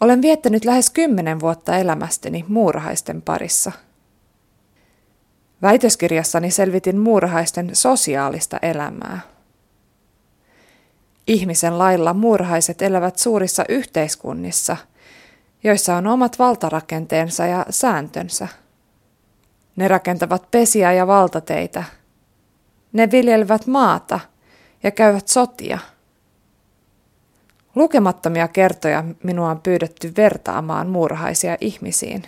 Olen viettänyt lähes kymmenen vuotta elämästäni muurahaisten parissa. Väitöskirjassani selvitin muurahaisten sosiaalista elämää. Ihmisen lailla muurahaiset elävät suurissa yhteiskunnissa, joissa on omat valtarakenteensa ja sääntönsä. Ne rakentavat pesiä ja valtateitä. Ne viljelevät maata ja käyvät sotia – Lukemattomia kertoja minua on pyydetty vertaamaan muurahaisia ihmisiin.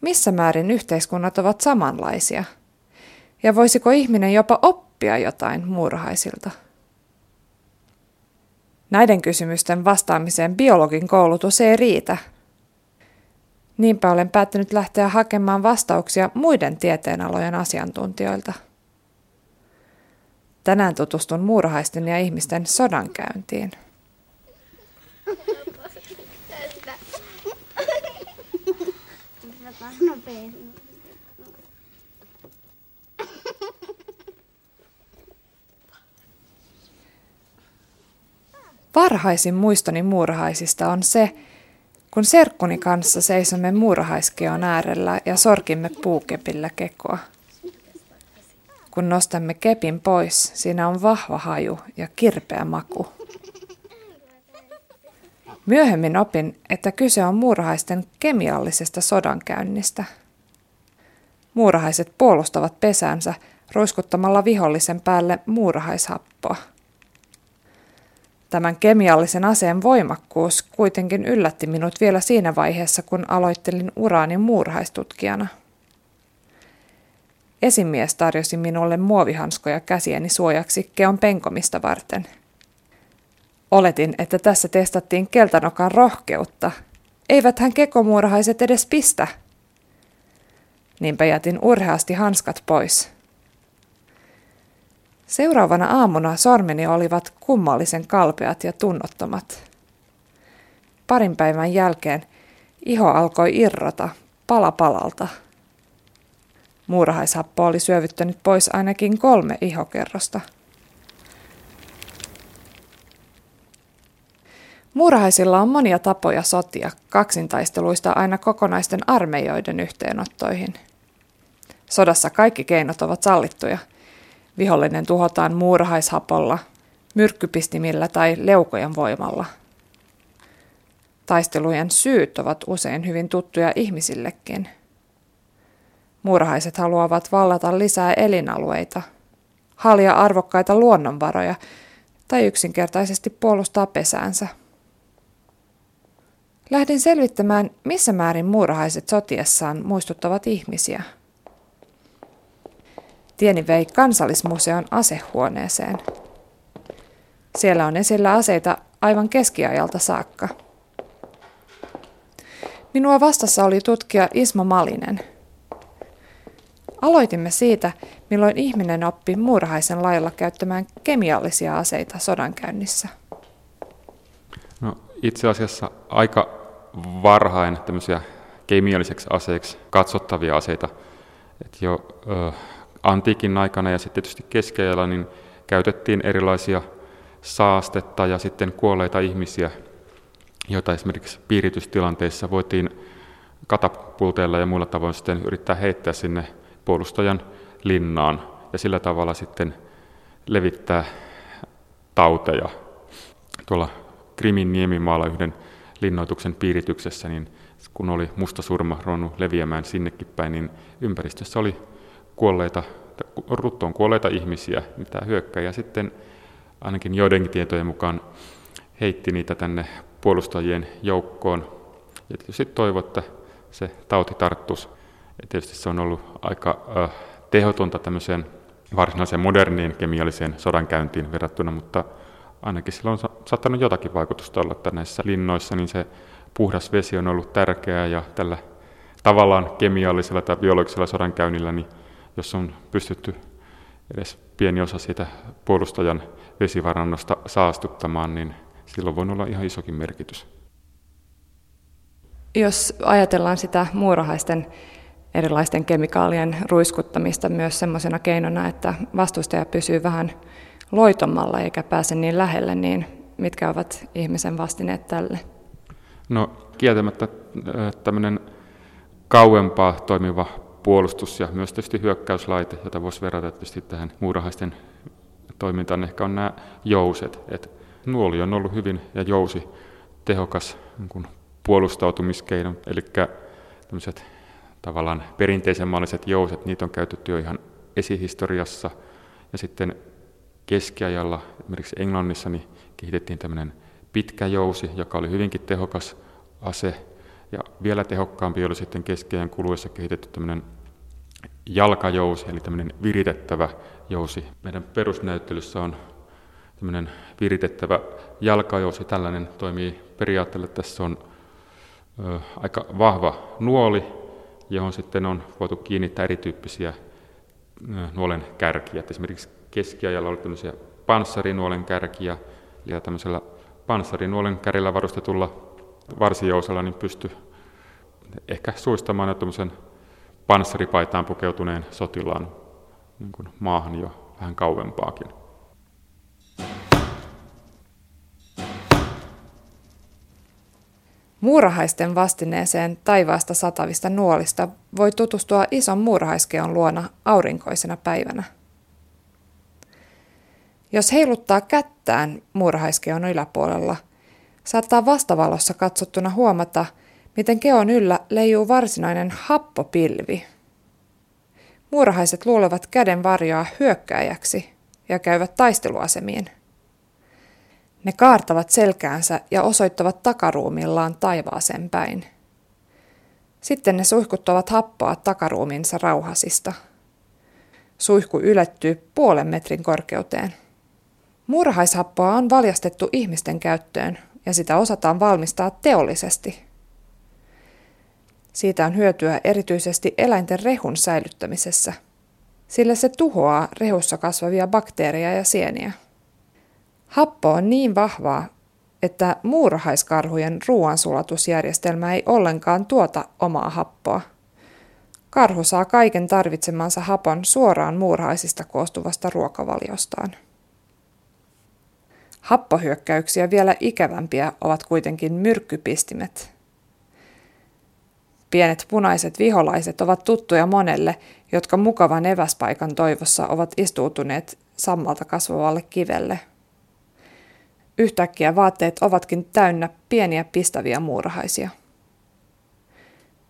Missä määrin yhteiskunnat ovat samanlaisia? Ja voisiko ihminen jopa oppia jotain muurahaisilta? Näiden kysymysten vastaamiseen biologin koulutus ei riitä. Niinpä olen päättänyt lähteä hakemaan vastauksia muiden tieteenalojen asiantuntijoilta – Tänään tutustun muurahaisten ja ihmisten sodankäyntiin. Varhaisin muistoni muurahaisista on se, kun serkkuni kanssa seisomme muurahaiskeon äärellä ja sorkimme puukepillä kekoa. Kun nostamme kepin pois, siinä on vahva haju ja kirpeä maku. Myöhemmin opin, että kyse on muurahaisten kemiallisesta sodankäynnistä. Muurahaiset puolustavat pesäänsä ruiskuttamalla vihollisen päälle muurahaishappoa. Tämän kemiallisen aseen voimakkuus kuitenkin yllätti minut vielä siinä vaiheessa, kun aloittelin uraani muurahaistutkijana. Esimies tarjosi minulle muovihanskoja käsieni suojaksi keon penkomista varten. Oletin, että tässä testattiin keltanokan rohkeutta. Eivät hän kekomuurahaiset edes pistä. Niinpä jätin urheasti hanskat pois. Seuraavana aamuna sormeni olivat kummallisen kalpeat ja tunnottomat. Parin päivän jälkeen iho alkoi irrota pala palalta. Muurahaishappo oli syövyttänyt pois ainakin kolme ihokerrosta. Muurahaisilla on monia tapoja sotia kaksintaisteluista aina kokonaisten armeijoiden yhteenottoihin. Sodassa kaikki keinot ovat sallittuja. Vihollinen tuhotaan muurahaishapolla, myrkkypistimillä tai leukojen voimalla. Taistelujen syyt ovat usein hyvin tuttuja ihmisillekin – Muurahaiset haluavat vallata lisää elinalueita, halia arvokkaita luonnonvaroja tai yksinkertaisesti puolustaa pesäänsä. Lähdin selvittämään, missä määrin muurahaiset sotiessaan muistuttavat ihmisiä. Tieni vei kansallismuseon asehuoneeseen. Siellä on esillä aseita aivan keskiajalta saakka. Minua vastassa oli tutkija Ismo Malinen – Aloitimme siitä, milloin ihminen oppi muurahaisen lailla käyttämään kemiallisia aseita sodankäynnissä. No, itse asiassa aika varhain tämmöisiä kemialliseksi aseiksi katsottavia aseita. Et jo ö, antiikin aikana ja sitten tietysti keskeajalla niin käytettiin erilaisia saastetta ja sitten kuolleita ihmisiä, joita esimerkiksi piiritystilanteissa voitiin katapulteilla ja muilla tavoin sitten yrittää heittää sinne puolustajan linnaan ja sillä tavalla sitten levittää tauteja. Tuolla Krimin niemimaalla yhden linnoituksen piirityksessä, niin kun oli musta surma ruvennut leviämään sinnekin päin, niin ympäristössä oli kuolleita, ruttoon kuolleita ihmisiä, mitä hyökkäjä sitten ainakin joidenkin tietojen mukaan heitti niitä tänne puolustajien joukkoon. Ja tietysti toivo, että se tauti tarttuisi. Ja tietysti se on ollut aika äh, tehotonta tämmöiseen varsinaiseen moderniin kemialliseen sodankäyntiin verrattuna, mutta ainakin sillä on saattanut jotakin vaikutusta olla, että näissä linnoissa niin se puhdas vesi on ollut tärkeää ja tällä tavallaan kemiallisella tai biologisella sodankäynnillä, niin jos on pystytty edes pieni osa siitä puolustajan vesivarannosta saastuttamaan, niin silloin voi olla ihan isokin merkitys. Jos ajatellaan sitä muurahaisten erilaisten kemikaalien ruiskuttamista myös semmoisena keinona, että vastustaja pysyy vähän loitommalla eikä pääse niin lähelle, niin mitkä ovat ihmisen vastineet tälle? No kieltämättä tämmöinen kauempaa toimiva puolustus ja myös tietysti hyökkäyslaite, jota voisi verrata tietysti tähän muurahaisten toimintaan, ehkä on nämä jouset. Et nuoli on ollut hyvin ja jousi tehokas niin puolustautumiskeino, eli tämmöiset tavallaan perinteisen malliset jouset, niitä on käytetty jo ihan esihistoriassa. Ja sitten keskiajalla, esimerkiksi Englannissa, niin kehitettiin tämmöinen pitkä jousi, joka oli hyvinkin tehokas ase. Ja vielä tehokkaampi oli sitten keskiajan kuluessa kehitetty tämmöinen jalkajousi, eli tämmöinen viritettävä jousi. Meidän perusnäyttelyssä on tämmöinen viritettävä jalkajousi. Tällainen toimii periaatteella, tässä on ö, aika vahva nuoli, johon sitten on voitu kiinnittää erityyppisiä nuolen kärkiä. Et esimerkiksi keskiajalla oli tämmöisiä panssarinuolen kärkiä, ja tämmöisellä panssarinuolen kärjellä varustetulla varsijousella niin pystyi ehkä suistamaan tämmöisen panssaripaitaan pukeutuneen sotilaan niin maahan jo vähän kauempaakin. Muurahaisten vastineeseen taivaasta satavista nuolista voi tutustua ison muurahaiskeon luona aurinkoisena päivänä. Jos heiluttaa kättään muurahaiskeon yläpuolella, saattaa vastavalossa katsottuna huomata, miten keon yllä leijuu varsinainen happopilvi. Muurahaiset luulevat käden varjoa hyökkääjäksi ja käyvät taisteluasemiin. Ne kaartavat selkäänsä ja osoittavat takaruumillaan taivaaseen päin. Sitten ne suihkuttavat happoa takaruuminsa rauhasista. Suihku ylettyy puolen metrin korkeuteen. Muurahaishappoa on valjastettu ihmisten käyttöön ja sitä osataan valmistaa teollisesti. Siitä on hyötyä erityisesti eläinten rehun säilyttämisessä, sillä se tuhoaa rehussa kasvavia bakteereja ja sieniä. Happo on niin vahvaa, että muurahaiskarhujen ruoansulatusjärjestelmä ei ollenkaan tuota omaa happoa. Karhu saa kaiken tarvitsemansa hapon suoraan muurahaisista koostuvasta ruokavaliostaan. Happohyökkäyksiä vielä ikävämpiä ovat kuitenkin myrkkypistimet. Pienet punaiset viholaiset ovat tuttuja monelle, jotka mukavan eväspaikan toivossa ovat istuutuneet sammalta kasvavalle kivelle – Yhtäkkiä vaatteet ovatkin täynnä pieniä pistäviä muurahaisia.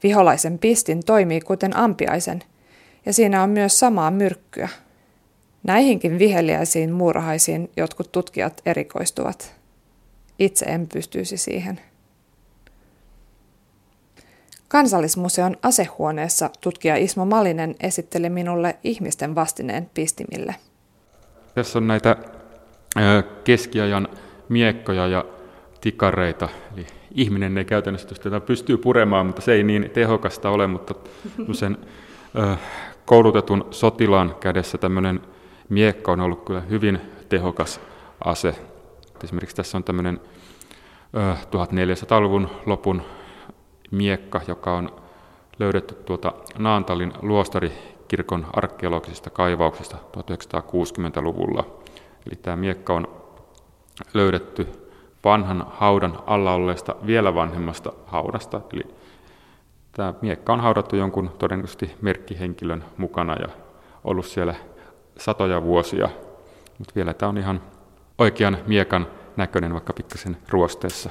Viholaisen pistin toimii kuten ampiaisen, ja siinä on myös samaa myrkkyä. Näihinkin viheliäisiin muurahaisiin jotkut tutkijat erikoistuvat. Itse en pystyisi siihen. Kansallismuseon asehuoneessa tutkija Ismo Malinen esitteli minulle ihmisten vastineen pistimille. Tässä on näitä keskiajan miekkoja ja tikareita. Eli ihminen ei käytännössä tätä pystyy puremaan, mutta se ei niin tehokasta ole, mutta sen koulutetun sotilaan kädessä tämmöinen miekka on ollut kyllä hyvin tehokas ase. Esimerkiksi tässä on tämmöinen 1400-luvun lopun miekka, joka on löydetty tuota Naantalin luostarikirkon arkeologisista kaivauksista 1960-luvulla. Eli tämä miekka on löydetty vanhan haudan alla olleesta vielä vanhemmasta haudasta. Eli tämä miekka on haudattu jonkun todennäköisesti merkkihenkilön mukana ja ollut siellä satoja vuosia. Mutta vielä tämä on ihan oikean miekan näköinen, vaikka pikkasen ruosteessa.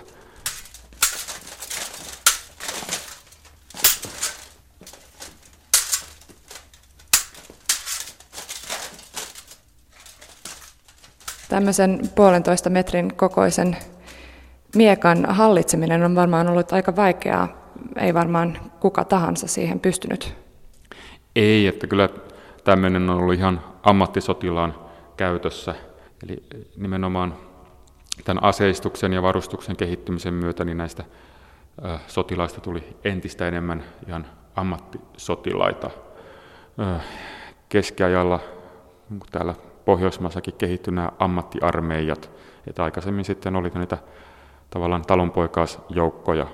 Tämmöisen puolentoista metrin kokoisen miekan hallitseminen on varmaan ollut aika vaikeaa. Ei varmaan kuka tahansa siihen pystynyt. Ei, että kyllä tämmöinen on ollut ihan ammattisotilaan käytössä. Eli nimenomaan tämän aseistuksen ja varustuksen kehittymisen myötä niin näistä sotilaista tuli entistä enemmän ihan ammattisotilaita. Keskiajalla, niin täällä Pohjoismaissakin kehittyi nämä ammattiarmeijat, että aikaisemmin sitten oli niitä tavallaan talonpoikaisjoukkoja,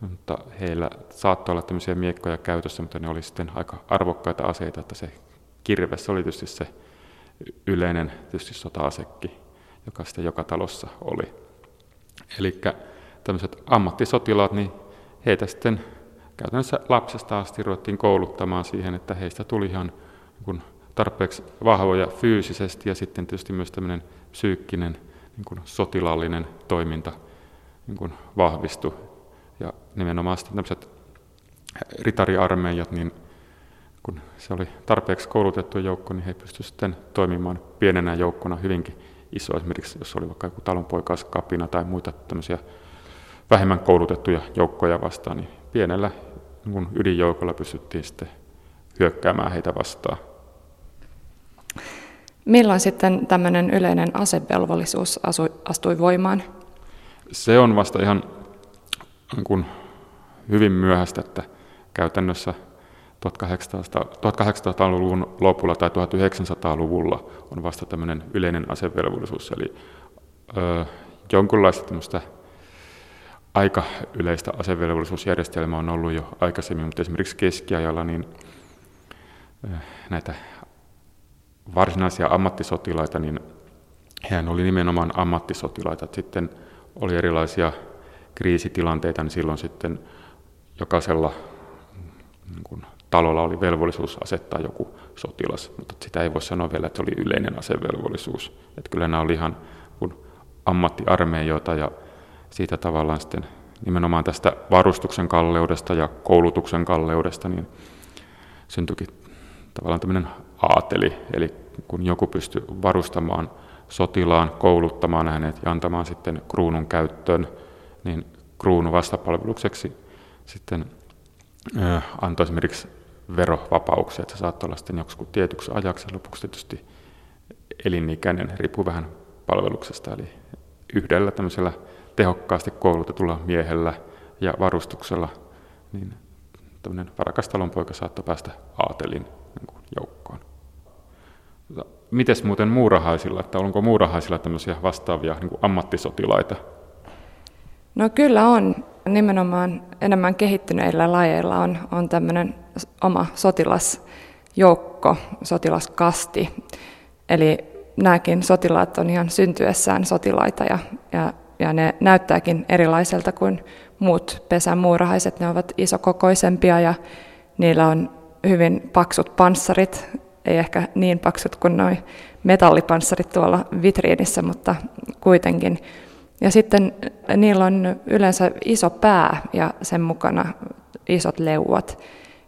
mutta heillä saattoi olla tämmöisiä miekkoja käytössä, mutta ne oli sitten aika arvokkaita aseita, että se kirves oli tietysti se yleinen tietysti sota-asekki, joka sitten joka talossa oli. Eli tämmöiset ammattisotilaat, niin heitä sitten käytännössä lapsesta asti ruvettiin kouluttamaan siihen, että heistä tuli ihan niin tarpeeksi vahvoja fyysisesti ja sitten tietysti myös tämmöinen psyykkinen niin kuin sotilaallinen toiminta niin kuin vahvistui. Ja nimenomaan sitten tämmöiset ritariarmeijat, niin kun se oli tarpeeksi koulutettu joukko, niin he pystyivät sitten toimimaan pienenä joukkona hyvinkin iso. Esimerkiksi jos oli vaikka joku talonpoikaiskapina tai muita tämmöisiä vähemmän koulutettuja joukkoja vastaan, niin pienellä niin ydinjoukolla pystyttiin sitten hyökkäämään heitä vastaan. Milloin sitten tämmöinen yleinen asevelvollisuus astui voimaan? Se on vasta ihan niin kuin hyvin myöhäistä, että käytännössä 1800-luvun lopulla tai 1900-luvulla on vasta tämmöinen yleinen asevelvollisuus, eli ö, jonkunlaista tämmöistä aika yleistä asevelvollisuusjärjestelmää on ollut jo aikaisemmin, mutta esimerkiksi keskiajalla niin näitä varsinaisia ammattisotilaita, niin hän oli nimenomaan ammattisotilaita. Sitten oli erilaisia kriisitilanteita, niin silloin sitten jokaisella niin kuin, talolla oli velvollisuus asettaa joku sotilas, mutta sitä ei voi sanoa vielä, että se oli yleinen asevelvollisuus. Että kyllä nämä oli ihan kun ammattiarmeijoita ja siitä tavallaan sitten nimenomaan tästä varustuksen kalleudesta ja koulutuksen kalleudesta, niin syntyikin tavallaan tämmöinen aateli, eli kun joku pystyy varustamaan sotilaan, kouluttamaan hänet ja antamaan sitten kruunun käyttöön, niin kruunu vastapalvelukseksi sitten ö, antoi esimerkiksi verovapauksia, että se saattoi olla sitten joku tietyksi ajaksi ja lopuksi tietysti elinikäinen, riippuu vähän palveluksesta, eli yhdellä tämmöisellä tehokkaasti koulutetulla miehellä ja varustuksella, niin tämmöinen varakas talonpoika saattoi päästä aatelin. Mites muuten muurahaisilla, että onko muurahaisilla tämmöisiä vastaavia niin kuin ammattisotilaita? No kyllä on. Nimenomaan enemmän kehittyneillä lajeilla on, on tämmöinen oma sotilasjoukko, sotilaskasti. Eli nämäkin sotilaat on ihan syntyessään sotilaita ja, ja, ja ne näyttääkin erilaiselta kuin muut pesämuurahaiset. Ne ovat isokokoisempia ja niillä on hyvin paksut panssarit, ei ehkä niin paksut kuin nuo metallipanssarit tuolla vitriinissä, mutta kuitenkin. Ja sitten niillä on yleensä iso pää ja sen mukana isot leuat,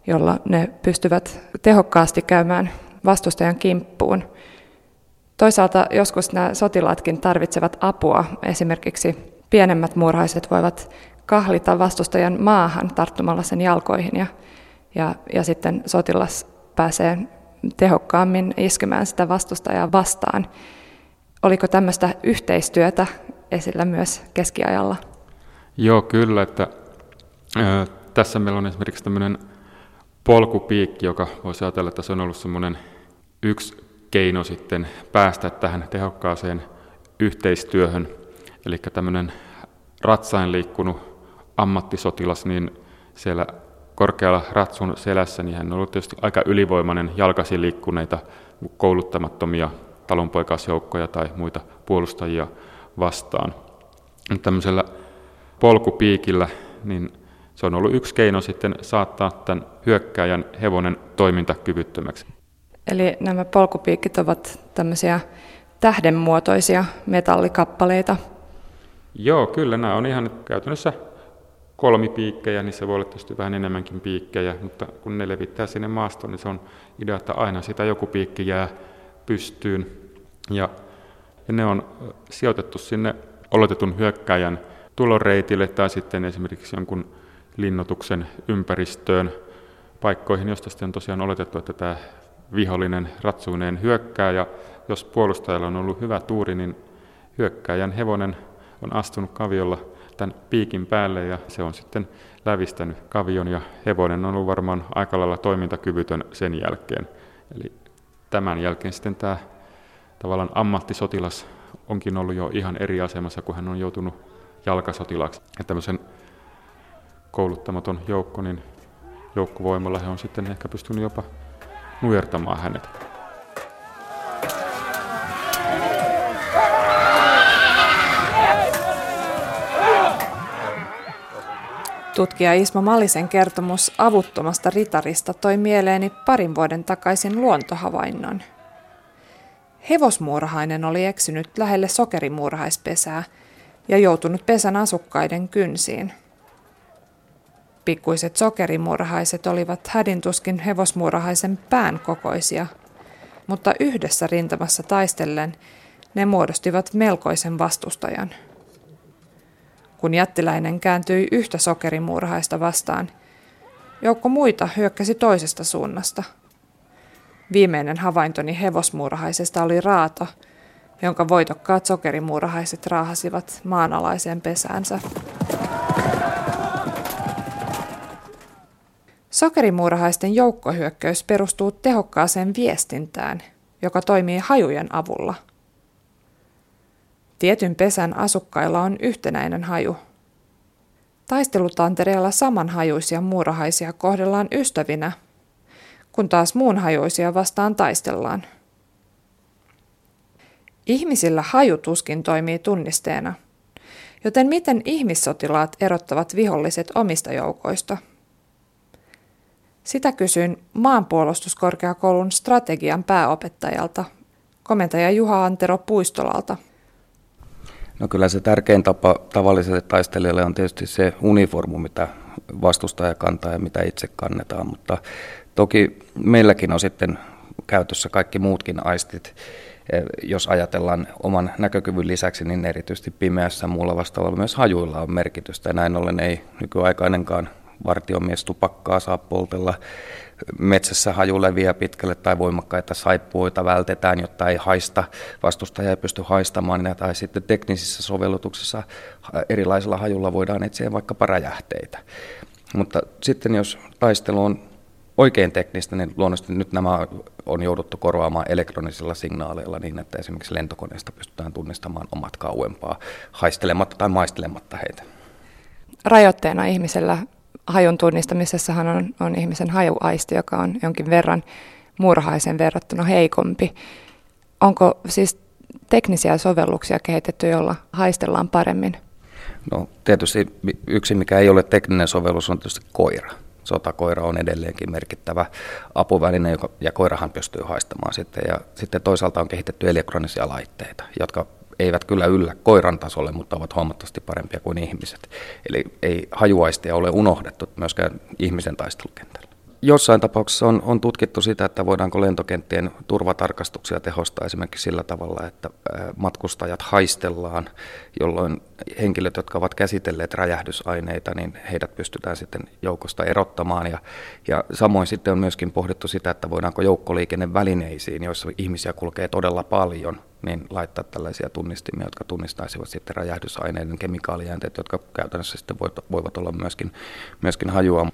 jolla ne pystyvät tehokkaasti käymään vastustajan kimppuun. Toisaalta joskus nämä sotilaatkin tarvitsevat apua. Esimerkiksi pienemmät murhaiset voivat kahlita vastustajan maahan tarttumalla sen jalkoihin ja, ja, ja sitten sotilas pääsee tehokkaammin iskemään sitä vastustajaa vastaan. Oliko tämmöistä yhteistyötä esillä myös keskiajalla? Joo, kyllä. Että, ää, tässä meillä on esimerkiksi tämmöinen polkupiikki, joka voisi ajatella, että se on ollut semmoinen yksi keino sitten päästä tähän tehokkaaseen yhteistyöhön. Eli tämmöinen ratsain liikkunut ammattisotilas, niin siellä korkealla ratsun selässä, niin hän on ollut tietysti aika ylivoimainen jalkaisin liikkuneita kouluttamattomia talonpoikaisjoukkoja tai muita puolustajia vastaan. Tämmöisellä polkupiikillä, niin se on ollut yksi keino sitten saattaa tämän hyökkääjän hevonen toimintakyvyttömäksi. Eli nämä polkupiikit ovat tämmöisiä tähdenmuotoisia metallikappaleita. Joo, kyllä nämä on ihan käytännössä kolmipiikkejä, niin se voi olla tietysti vähän enemmänkin piikkejä, mutta kun ne levittää sinne maastoon, niin se on idea, että aina sitä joku piikki jää pystyyn. Ja, ja ne on sijoitettu sinne oletetun hyökkäjän tuloreitille tai sitten esimerkiksi jonkun linnoituksen ympäristöön, paikkoihin, joista sitten on tosiaan oletettu, että tämä vihollinen ratsuineen hyökkää, ja jos puolustajalla on ollut hyvä tuuri, niin hyökkääjän hevonen on astunut kaviolla tämän piikin päälle ja se on sitten lävistänyt kavion ja hevonen on ollut varmaan aika lailla toimintakyvytön sen jälkeen. Eli tämän jälkeen sitten tämä tavallaan ammattisotilas onkin ollut jo ihan eri asemassa, kun hän on joutunut jalkasotilaksi. Ja tämmöisen kouluttamaton joukko, niin joukkovoimalla he on sitten ehkä pystynyt jopa nujertamaan hänet. Tutkija Ismo Malisen kertomus avuttomasta ritarista toi mieleeni parin vuoden takaisin luontohavainnon. Hevosmuurahainen oli eksynyt lähelle sokerimuurahaispesää ja joutunut pesän asukkaiden kynsiin. Pikkuiset sokerimuurahaiset olivat hädintuskin hevosmuurahaisen pään kokoisia, mutta yhdessä rintamassa taistellen ne muodostivat melkoisen vastustajan. Kun jättiläinen kääntyi yhtä sokerimuurahaista vastaan, joukko muita hyökkäsi toisesta suunnasta. Viimeinen havaintoni hevosmuurahaisesta oli raato, jonka voitokkaat sokerimuurahaiset raahasivat maanalaiseen pesäänsä. Sokerimuurahaisten joukkohyökkäys perustuu tehokkaaseen viestintään, joka toimii hajujen avulla – Tietyn pesän asukkailla on yhtenäinen haju. Taistelutantereella samanhajuisia muurahaisia kohdellaan ystävinä, kun taas muunhajuisia vastaan taistellaan. Ihmisillä haju tuskin toimii tunnisteena, joten miten ihmissotilaat erottavat viholliset omista joukoista? Sitä kysyin maanpuolustuskorkeakoulun strategian pääopettajalta, komentaja Juha Antero Puistolalta – No kyllä se tärkein tapa tavalliselle taistelijalle on tietysti se uniformu, mitä vastustaja kantaa ja mitä itse kannetaan, mutta toki meilläkin on sitten käytössä kaikki muutkin aistit. E, jos ajatellaan oman näkökyvyn lisäksi, niin erityisesti pimeässä muulla vastaavalla myös hajuilla on merkitystä. Näin ollen ei nykyaikainenkaan vartiomies tupakkaa saa poltella metsässä haju leviää pitkälle tai voimakkaita saippuita vältetään, jotta ei haista, vastustaja ei pysty haistamaan, tai sitten teknisissä sovellutuksissa erilaisilla hajulla voidaan etsiä vaikkapa räjähteitä. Mutta sitten jos taistelu on oikein teknistä, niin luonnollisesti nyt nämä on jouduttu korvaamaan elektronisilla signaaleilla niin, että esimerkiksi lentokoneesta pystytään tunnistamaan omat kauempaa haistelematta tai maistelematta heitä. Rajoitteena ihmisellä hajun tunnistamisessahan on, on ihmisen hajuaisti, joka on jonkin verran murhaisen verrattuna heikompi. Onko siis teknisiä sovelluksia kehitetty, jolla haistellaan paremmin? No tietysti yksi, mikä ei ole tekninen sovellus, on tietysti koira. Sotakoira on edelleenkin merkittävä apuväline, joka, ja koirahan pystyy haistamaan sitten. Ja sitten toisaalta on kehitetty elektronisia laitteita, jotka eivät kyllä yllä koiran tasolle, mutta ovat huomattavasti parempia kuin ihmiset. Eli ei hajuaistia ole unohdettu myöskään ihmisen taistelukentällä. Jossain tapauksessa on, on tutkittu sitä, että voidaanko lentokenttien turvatarkastuksia tehostaa esimerkiksi sillä tavalla, että matkustajat haistellaan, jolloin henkilöt, jotka ovat käsitelleet räjähdysaineita, niin heidät pystytään sitten joukosta erottamaan. Ja, ja samoin sitten on myöskin pohdittu sitä, että voidaanko joukkoliikennevälineisiin, joissa ihmisiä kulkee todella paljon, niin laittaa tällaisia tunnistimia, jotka tunnistaisivat sitten räjähdysaineiden kemikaalijäänteet, jotka käytännössä sitten voivat olla myöskin, myöskin hajua.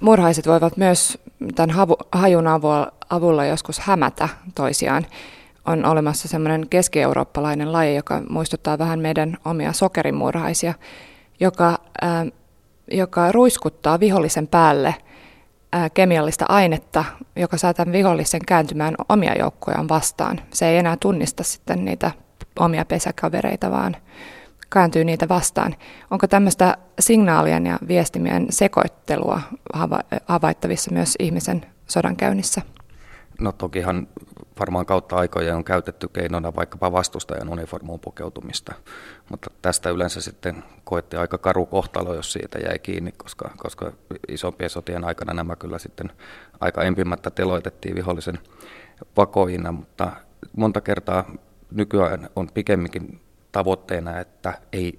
Murhaiset voivat myös tämän hajun avulla joskus hämätä toisiaan. On olemassa semmoinen keski-eurooppalainen laji, joka muistuttaa vähän meidän omia sokerimurhaisia, joka, äh, joka ruiskuttaa vihollisen päälle kemiallista ainetta, joka saa tämän vihollisen kääntymään omia joukkojaan vastaan. Se ei enää tunnista sitten niitä omia pesäkavereita, vaan kääntyy niitä vastaan. Onko tämmöistä signaalien ja viestimien sekoittelua havaittavissa myös ihmisen sodankäynnissä? No tokihan varmaan kautta aikojen on käytetty keinona vaikkapa vastustajan uniformuun pukeutumista, mutta tästä yleensä sitten koetti aika karu kohtalo, jos siitä jäi kiinni, koska, koska isompien sotien aikana nämä kyllä sitten aika empimättä teloitettiin vihollisen vakoina, mutta monta kertaa nykyään on pikemminkin tavoitteena, että ei,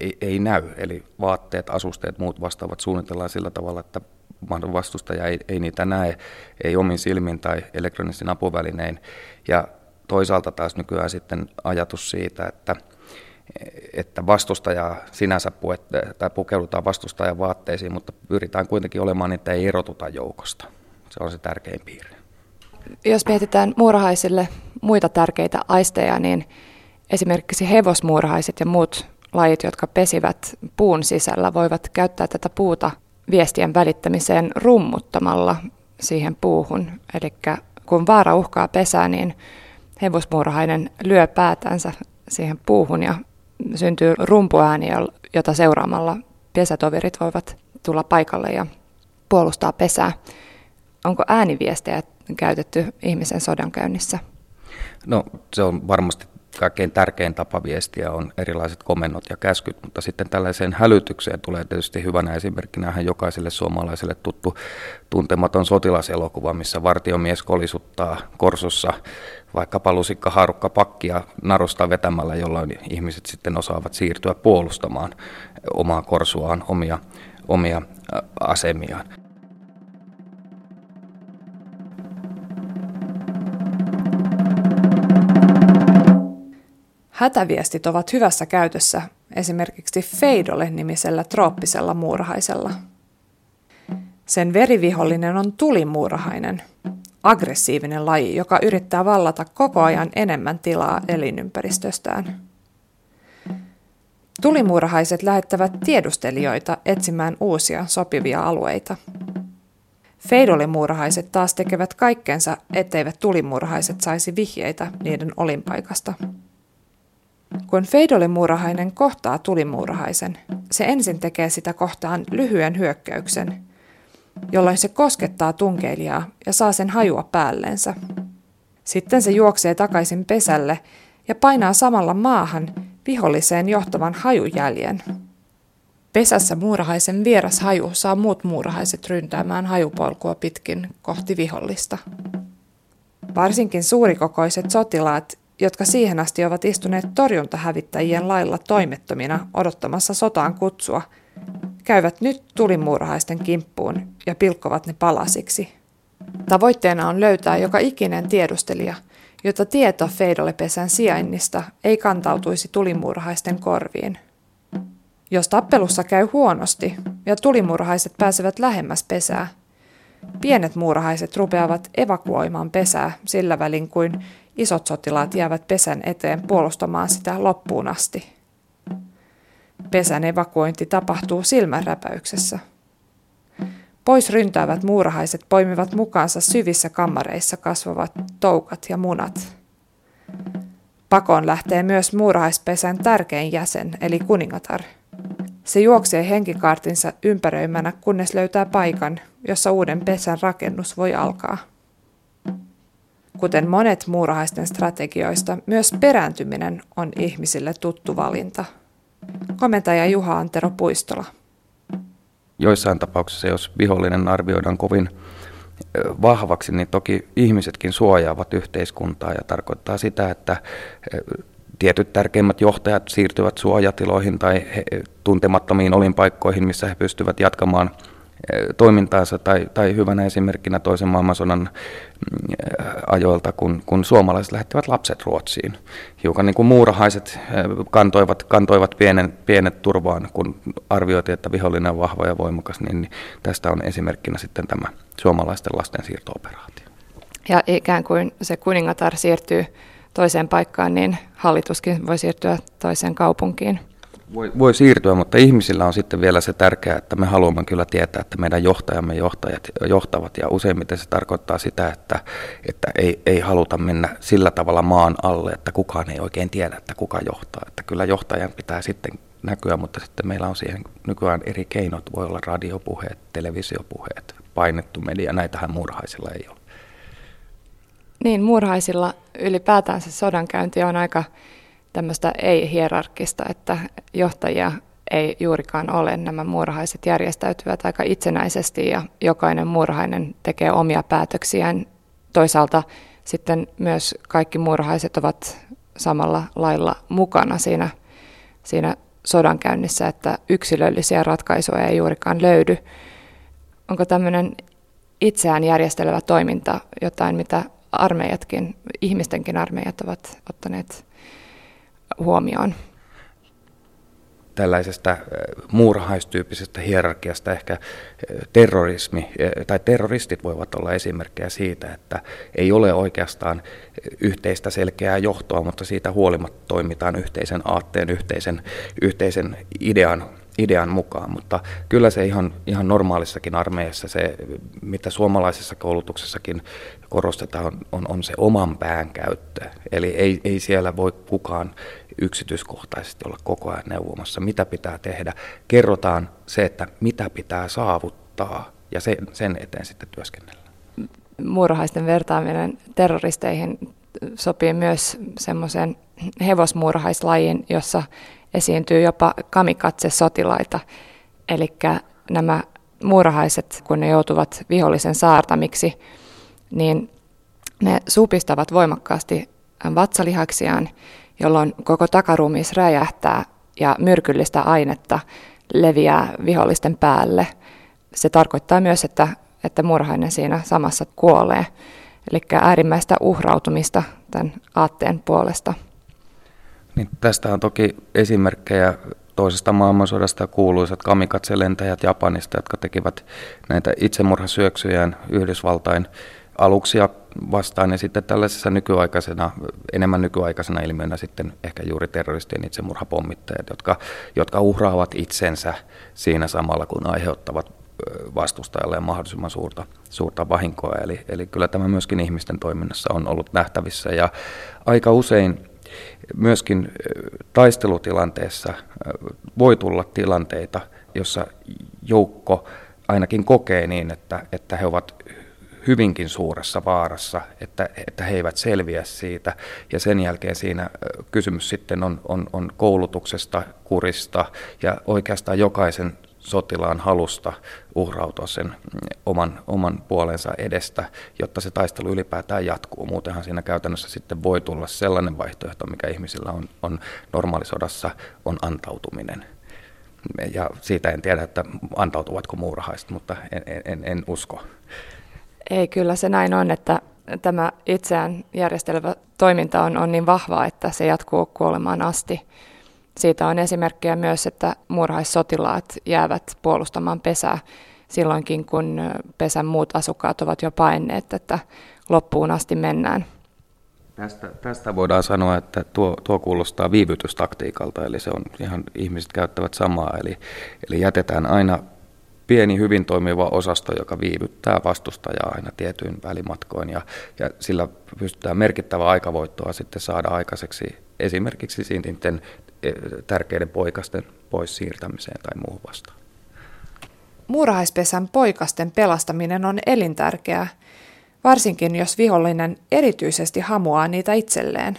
ei, ei näy, eli vaatteet, asusteet, muut vastaavat suunnitellaan sillä tavalla, että vastustaja ei, ei niitä näe, ei omin silmin tai elektronisin apuvälinein. Ja toisaalta taas nykyään sitten ajatus siitä, että, että vastustaja sinänsä puet, tai pukeudutaan vastustajan vaatteisiin, mutta pyritään kuitenkin olemaan, niin, että ei erotuta joukosta. Se on se tärkein piirre. Jos mietitään muurahaisille muita tärkeitä aisteja, niin Esimerkiksi hevosmuurahaiset ja muut lajit, jotka pesivät puun sisällä, voivat käyttää tätä puuta viestien välittämiseen rummuttamalla siihen puuhun. Eli kun vaara uhkaa pesää, niin hevosmuurahainen lyö päätänsä siihen puuhun ja syntyy rumpuääni, jota seuraamalla pesätoverit voivat tulla paikalle ja puolustaa pesää. Onko ääniviestejä käytetty ihmisen sodankäynnissä? No se on varmasti kaikkein tärkein tapa viestiä on erilaiset komennot ja käskyt, mutta sitten tällaiseen hälytykseen tulee tietysti hyvänä esimerkkinä jokaiselle suomalaiselle tuttu tuntematon sotilaselokuva, missä vartiomies kolisuttaa korsussa vaikkapa lusikka haarukka pakkia narusta vetämällä, jolloin ihmiset sitten osaavat siirtyä puolustamaan omaa korsuaan, omia, omia asemiaan. Hätäviestit ovat hyvässä käytössä esimerkiksi Feidole-nimisellä trooppisella muurahaisella. Sen verivihollinen on tulimuurahainen, aggressiivinen laji, joka yrittää vallata koko ajan enemmän tilaa elinympäristöstään. Tulimuurahaiset lähettävät tiedustelijoita etsimään uusia sopivia alueita. Feidolimuurahaiset taas tekevät kaikkensa, etteivät tulimuurahaiset saisi vihjeitä niiden olinpaikasta. Kun Feidolimuurahainen kohtaa tulimuurahaisen, se ensin tekee sitä kohtaan lyhyen hyökkäyksen, jolloin se koskettaa tunkeilijaa ja saa sen hajua päällensä. Sitten se juoksee takaisin pesälle ja painaa samalla maahan viholliseen johtavan hajujäljen. Pesässä muurahaisen vieras haju saa muut muurahaiset ryntäämään hajupolkua pitkin kohti vihollista. Varsinkin suurikokoiset sotilaat jotka siihen asti ovat istuneet torjuntahävittäjien lailla toimettomina odottamassa sotaan kutsua, käyvät nyt tulimuurahaisten kimppuun ja pilkkovat ne palasiksi. Tavoitteena on löytää joka ikinen tiedustelija, jotta tieto Feidolepesän sijainnista ei kantautuisi tulimuurahaisten korviin. Jos tappelussa käy huonosti ja tulimuurahaiset pääsevät lähemmäs pesää, pienet muurahaiset rupeavat evakuoimaan pesää sillä välin kuin isot sotilaat jäävät pesän eteen puolustamaan sitä loppuun asti. Pesän evakuointi tapahtuu silmänräpäyksessä. Pois ryntäävät muurahaiset poimivat mukaansa syvissä kammareissa kasvavat toukat ja munat. Pakoon lähtee myös muurahaispesän tärkein jäsen, eli kuningatar. Se juoksee henkikaartinsa ympäröimänä, kunnes löytää paikan, jossa uuden pesän rakennus voi alkaa. Kuten monet muurahaisten strategioista, myös perääntyminen on ihmisille tuttu valinta. Komentaja Juha Antero Puistola. Joissain tapauksissa, jos vihollinen arvioidaan kovin vahvaksi, niin toki ihmisetkin suojaavat yhteiskuntaa ja tarkoittaa sitä, että tietyt tärkeimmät johtajat siirtyvät suojatiloihin tai tuntemattomiin olinpaikkoihin, missä he pystyvät jatkamaan – toimintaansa tai, tai hyvänä esimerkkinä toisen maailmansodan mm, ajoilta, kun, kun suomalaiset lähettivät lapset Ruotsiin. Hiukan niin kuin muurahaiset kantoivat, kantoivat pienen, pienet turvaan, kun arvioitiin, että vihollinen on vahva ja voimakas, niin, niin tästä on esimerkkinä sitten tämä suomalaisten lasten siirtooperaatio. Ja ikään kuin se kuningatar siirtyy toiseen paikkaan, niin hallituskin voi siirtyä toiseen kaupunkiin. Voi, voi siirtyä, mutta ihmisillä on sitten vielä se tärkeää, että me haluamme kyllä tietää, että meidän johtajamme johtajat johtavat. Ja useimmiten se tarkoittaa sitä, että, että ei, ei haluta mennä sillä tavalla maan alle, että kukaan ei oikein tiedä, että kuka johtaa. Että kyllä johtajan pitää sitten näkyä, mutta sitten meillä on siihen nykyään eri keinot. Voi olla radiopuheet, televisiopuheet, painettu media, näitähän murhaisilla ei ole. Niin, murhaisilla ylipäätään se sodankäynti on aika tämmöistä ei-hierarkista, että johtajia ei juurikaan ole. Nämä muurahaiset järjestäytyvät aika itsenäisesti ja jokainen muurahainen tekee omia päätöksiään. Toisaalta sitten myös kaikki muurahaiset ovat samalla lailla mukana siinä, siinä sodankäynnissä, että yksilöllisiä ratkaisuja ei juurikaan löydy. Onko tämmöinen itseään järjestelevä toiminta jotain, mitä armeijatkin, ihmistenkin armeijat ovat ottaneet huomioon. Tällaisesta äh, muurahaistyyppisestä hierarkiasta ehkä äh, terrorismi äh, tai terroristit voivat olla esimerkkejä siitä, että ei ole oikeastaan yhteistä selkeää johtoa, mutta siitä huolimatta toimitaan yhteisen aatteen, yhteisen, yhteisen idean idean mukaan, mutta kyllä se ihan, ihan normaalissakin armeijassa se, mitä suomalaisessa koulutuksessakin korostetaan, on, on, se oman pään käyttö. Eli ei, ei siellä voi kukaan yksityiskohtaisesti olla koko ajan neuvomassa, mitä pitää tehdä. Kerrotaan se, että mitä pitää saavuttaa ja sen, sen eteen sitten työskennellä. Muurahaisten vertaaminen terroristeihin sopii myös semmoisen hevosmuurahaislajin, jossa esiintyy jopa kamikatse-sotilaita. Eli nämä muurahaiset, kun ne joutuvat vihollisen saartamiksi, niin ne supistavat voimakkaasti vatsalihaksiaan, jolloin koko takaruumis räjähtää ja myrkyllistä ainetta leviää vihollisten päälle. Se tarkoittaa myös, että, että murhainen siinä samassa kuolee. Eli äärimmäistä uhrautumista tämän aatteen puolesta. Niin tästä on toki esimerkkejä toisesta maailmansodasta kuuluisat kamikatselentäjät Japanista, jotka tekivät näitä itsemurhasyöksyjään Yhdysvaltain aluksia vastaan ja sitten tällaisessa nykyaikaisena, enemmän nykyaikaisena ilmiönä sitten ehkä juuri terroristien itsemurhapommittajat, jotka, jotka uhraavat itsensä siinä samalla kun aiheuttavat vastustajalle mahdollisimman suurta, suurta vahinkoa. Eli, eli kyllä tämä myöskin ihmisten toiminnassa on ollut nähtävissä ja aika usein myöskin taistelutilanteessa voi tulla tilanteita, jossa joukko ainakin kokee niin, että, että he ovat hyvinkin suuressa vaarassa, että, että he eivät selviä siitä. Ja sen jälkeen siinä kysymys sitten on, on, on koulutuksesta, kurista ja oikeastaan jokaisen sotilaan halusta uhrautua sen oman, oman puolensa edestä, jotta se taistelu ylipäätään jatkuu. Muutenhan siinä käytännössä sitten voi tulla sellainen vaihtoehto, mikä ihmisillä on, on normaalisodassa, on antautuminen. Ja siitä en tiedä, että antautuvatko muurahaiset, mutta en, en, en usko. Ei, kyllä se näin on, että tämä itseään järjestelevä toiminta on, on niin vahvaa, että se jatkuu kuolemaan asti. Siitä on esimerkkejä myös, että murhaissotilaat jäävät puolustamaan pesää silloinkin, kun pesän muut asukkaat ovat jo paineet, että loppuun asti mennään. Tästä, tästä voidaan sanoa, että tuo, tuo kuulostaa viivytystaktiikalta, eli se on ihan ihmiset käyttävät samaa, eli, eli jätetään aina pieni hyvin toimiva osasto, joka viivyttää vastustajaa aina tietyin välimatkoin ja, ja sillä pystytään merkittävä aikavoittoa sitten saada aikaiseksi esimerkiksi niiden e, tärkeiden poikasten pois siirtämiseen tai muuhun vastaan. Muurahaispesän poikasten pelastaminen on elintärkeää, varsinkin jos vihollinen erityisesti hamuaa niitä itselleen.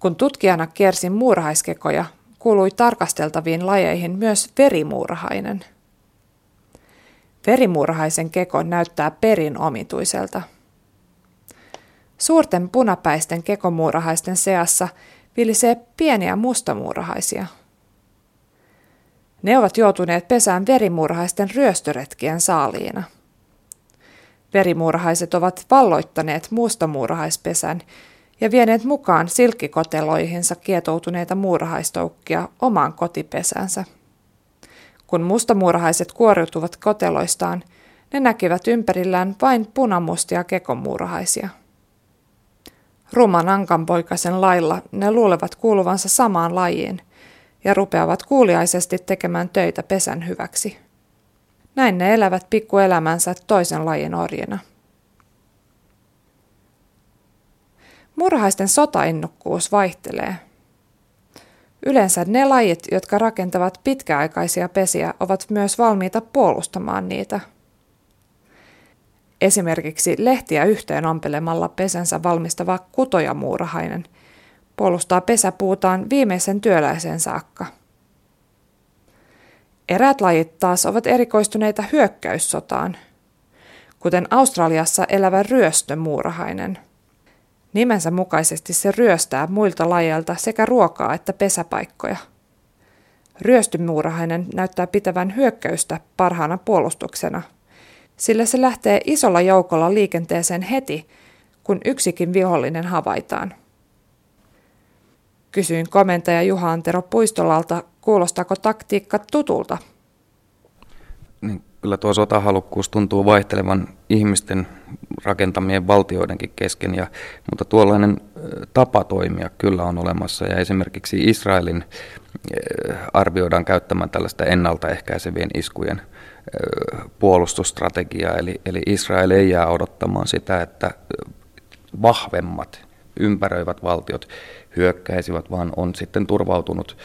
Kun tutkijana kiersin muurahaiskekoja, kuului tarkasteltaviin lajeihin myös verimuurahainen. Verimuurahaisen keko näyttää perin omituiselta. Suurten punapäisten kekomuurahaisten seassa vilisee pieniä mustamuurahaisia. Ne ovat joutuneet pesään verimuurahaisten ryöstöretkien saaliina. Verimuurahaiset ovat valloittaneet mustamuurahaispesän ja vieneet mukaan silkkikoteloihinsa kietoutuneita muurahaistoukkia omaan kotipesänsä. Kun mustamuurahaiset kuoriutuvat koteloistaan, ne näkivät ympärillään vain punamustia kekomuurahaisia. Ruman ankanpoikasen lailla ne luulevat kuuluvansa samaan lajiin ja rupeavat kuuliaisesti tekemään töitä pesän hyväksi. Näin ne elävät pikkuelämänsä toisen lajin orjina. Murhaisten sotainnokkuus vaihtelee. Yleensä ne lajit, jotka rakentavat pitkäaikaisia pesiä, ovat myös valmiita puolustamaan niitä. Esimerkiksi lehtiä yhteen ompelemalla pesänsä valmistava kutojamuurahainen puolustaa pesäpuutaan viimeisen työläisen saakka. Eräät lajit taas ovat erikoistuneita hyökkäyssotaan, kuten Australiassa elävä ryöstömuurahainen – Nimensä mukaisesti se ryöstää muilta lajeilta sekä ruokaa että pesäpaikkoja. Ryöstymuurahainen näyttää pitävän hyökkäystä parhaana puolustuksena, sillä se lähtee isolla joukolla liikenteeseen heti, kun yksikin vihollinen havaitaan. Kysyin komentaja Juha Antero Puistolalta, kuulostako taktiikka tutulta. Niin, kyllä tuo sotahalukkuus tuntuu vaihtelevan ihmisten rakentamien valtioidenkin kesken, ja, mutta tuollainen tapa toimia kyllä on olemassa ja esimerkiksi Israelin arvioidaan käyttämään tällaista ennaltaehkäisevien iskujen puolustusstrategiaa, eli, eli Israel ei jää odottamaan sitä, että vahvemmat ympäröivät valtiot hyökkäisivät, vaan on sitten turvautunut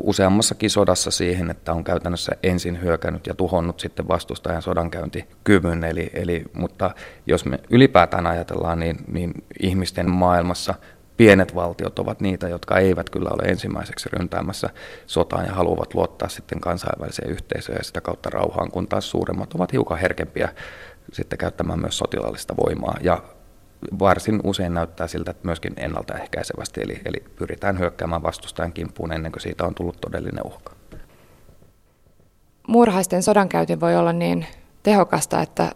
useammassakin sodassa siihen, että on käytännössä ensin hyökännyt ja tuhonnut sitten vastustajan sodankäyntikyvyn. Eli, eli, mutta jos me ylipäätään ajatellaan, niin, niin ihmisten maailmassa pienet valtiot ovat niitä, jotka eivät kyllä ole ensimmäiseksi ryntäämässä sotaan ja haluavat luottaa sitten kansainväliseen yhteisöön ja sitä kautta rauhaan, kun taas suuremmat ovat hiukan herkempiä sitten käyttämään myös sotilaallista voimaa. Ja varsin usein näyttää siltä, että myöskin ennaltaehkäisevästi, eli, eli pyritään hyökkäämään vastustajan kimppuun ennen kuin siitä on tullut todellinen uhka. Muurahaisten sodankäynti voi olla niin tehokasta, että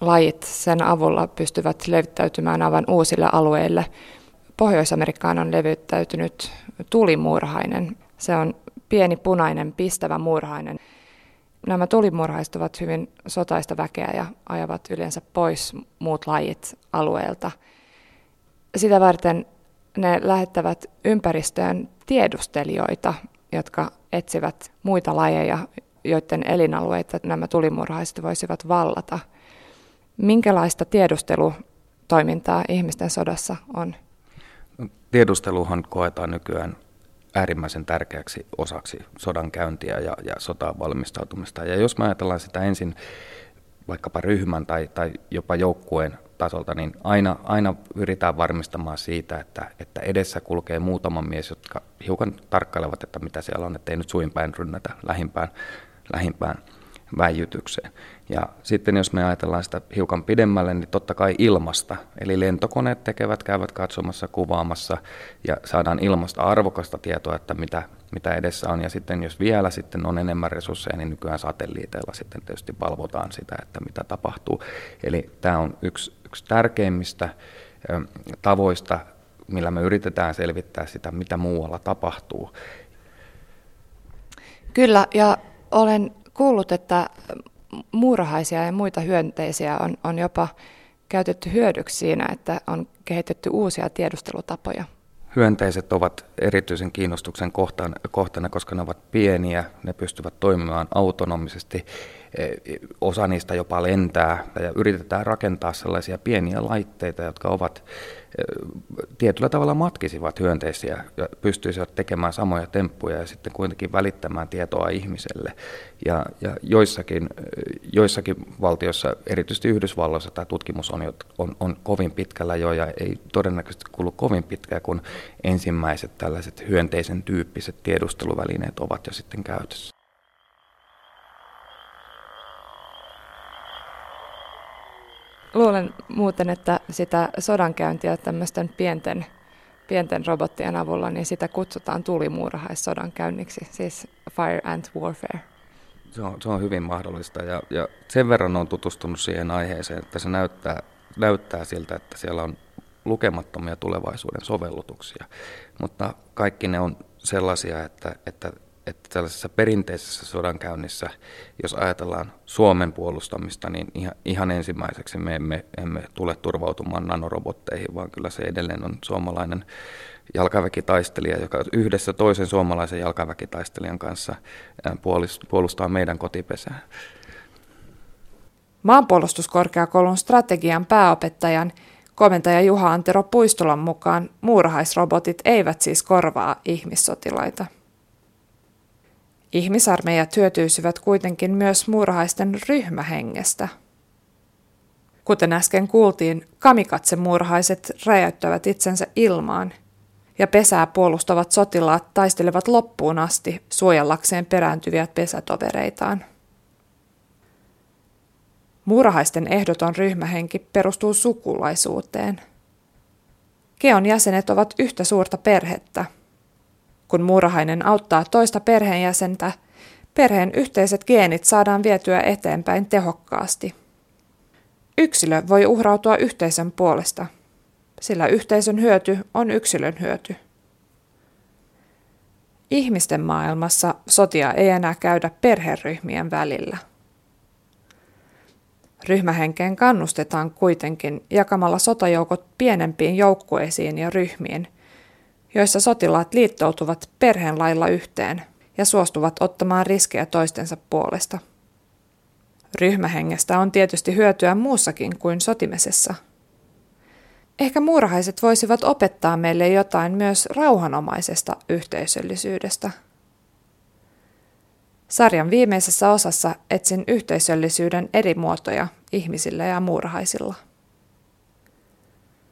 lajit sen avulla pystyvät levittäytymään aivan uusille alueille. Pohjois-Amerikkaan on levittäytynyt tulimuurahainen. Se on pieni punainen pistävä muurahainen. Nämä tulimurhaiset ovat hyvin sotaista väkeä ja ajavat yleensä pois muut lajit alueelta. Sitä varten ne lähettävät ympäristöön tiedustelijoita, jotka etsivät muita lajeja, joiden elinalueita nämä tulimurhaiset voisivat vallata. Minkälaista tiedustelutoimintaa ihmisten sodassa on? Tiedusteluhan koetaan nykyään äärimmäisen tärkeäksi osaksi sodan käyntiä ja, ja sotaan valmistautumista. Ja jos me ajatellaan sitä ensin vaikkapa ryhmän tai, tai jopa joukkueen tasolta, niin aina, aina pyritään varmistamaan siitä, että, että edessä kulkee muutama mies, jotka hiukan tarkkailevat, että mitä siellä on, ettei nyt suinpäin rynnätä lähimpään, lähimpään väijytykseen. Ja sitten jos me ajatellaan sitä hiukan pidemmälle, niin totta kai ilmasta. Eli lentokoneet tekevät, käyvät katsomassa, kuvaamassa ja saadaan ilmasta arvokasta tietoa, että mitä, mitä edessä on. Ja sitten jos vielä sitten on enemmän resursseja, niin nykyään satelliiteilla sitten tietysti valvotaan sitä, että mitä tapahtuu. Eli tämä on yksi, yksi tärkeimmistä tavoista, millä me yritetään selvittää sitä, mitä muualla tapahtuu. Kyllä, ja olen kuullut, että muurahaisia ja muita hyönteisiä on, on jopa käytetty hyödyksi siinä, että on kehitetty uusia tiedustelutapoja. Hyönteiset ovat erityisen kiinnostuksen kohtana, koska ne ovat pieniä, ne pystyvät toimimaan autonomisesti, osa niistä jopa lentää ja yritetään rakentaa sellaisia pieniä laitteita, jotka ovat tietyllä tavalla matkisivat hyönteisiä ja pystyisivät tekemään samoja temppuja ja sitten kuitenkin välittämään tietoa ihmiselle. Ja, ja joissakin, joissakin valtioissa, erityisesti Yhdysvalloissa, tämä tutkimus on, on, on kovin pitkällä jo ja ei todennäköisesti kulu kovin pitkään, kun ensimmäiset tällaiset hyönteisen tyyppiset tiedusteluvälineet ovat jo sitten käytössä. Luulen muuten, että sitä sodankäyntiä tämmöisten pienten, pienten robottien avulla, niin sitä kutsutaan tulimuurahaissodankäynniksi, siis Fire Ant Warfare. Se on, se on hyvin mahdollista ja, ja sen verran on tutustunut siihen aiheeseen, että se näyttää, näyttää siltä, että siellä on lukemattomia tulevaisuuden sovellutuksia, mutta kaikki ne on sellaisia, että, että että tällaisessa perinteisessä sodankäynnissä, jos ajatellaan Suomen puolustamista, niin ihan, ihan ensimmäiseksi me emme, emme tule turvautumaan nanorobotteihin, vaan kyllä se edelleen on suomalainen jalkaväkitaistelija, joka yhdessä toisen suomalaisen jalkaväkitaistelijan kanssa puolustaa meidän kotipesää. Maanpuolustuskorkeakoulun strategian pääopettajan komentaja Juha Antero Puistolan mukaan muurahaisrobotit eivät siis korvaa ihmissotilaita. Ihmisarmeijat hyötyisivät kuitenkin myös muurahaisten ryhmähengestä. Kuten äsken kuultiin, kamikatsemuurahaiset räjäyttävät itsensä ilmaan, ja pesää puolustavat sotilaat taistelevat loppuun asti suojellakseen perääntyviä pesätovereitaan. Muurahaisten ehdoton ryhmähenki perustuu sukulaisuuteen. Keon jäsenet ovat yhtä suurta perhettä – kun muurahainen auttaa toista perheenjäsentä, perheen yhteiset geenit saadaan vietyä eteenpäin tehokkaasti. Yksilö voi uhrautua yhteisön puolesta, sillä yhteisön hyöty on yksilön hyöty. Ihmisten maailmassa sotia ei enää käydä perheryhmien välillä. Ryhmähenkeen kannustetaan kuitenkin jakamalla sotajoukot pienempiin joukkueisiin ja ryhmiin, joissa sotilaat liittoutuvat perheen lailla yhteen ja suostuvat ottamaan riskejä toistensa puolesta. Ryhmähengestä on tietysti hyötyä muussakin kuin sotimesessa. Ehkä muurahaiset voisivat opettaa meille jotain myös rauhanomaisesta yhteisöllisyydestä. Sarjan viimeisessä osassa etsin yhteisöllisyyden eri muotoja ihmisillä ja muurahaisilla.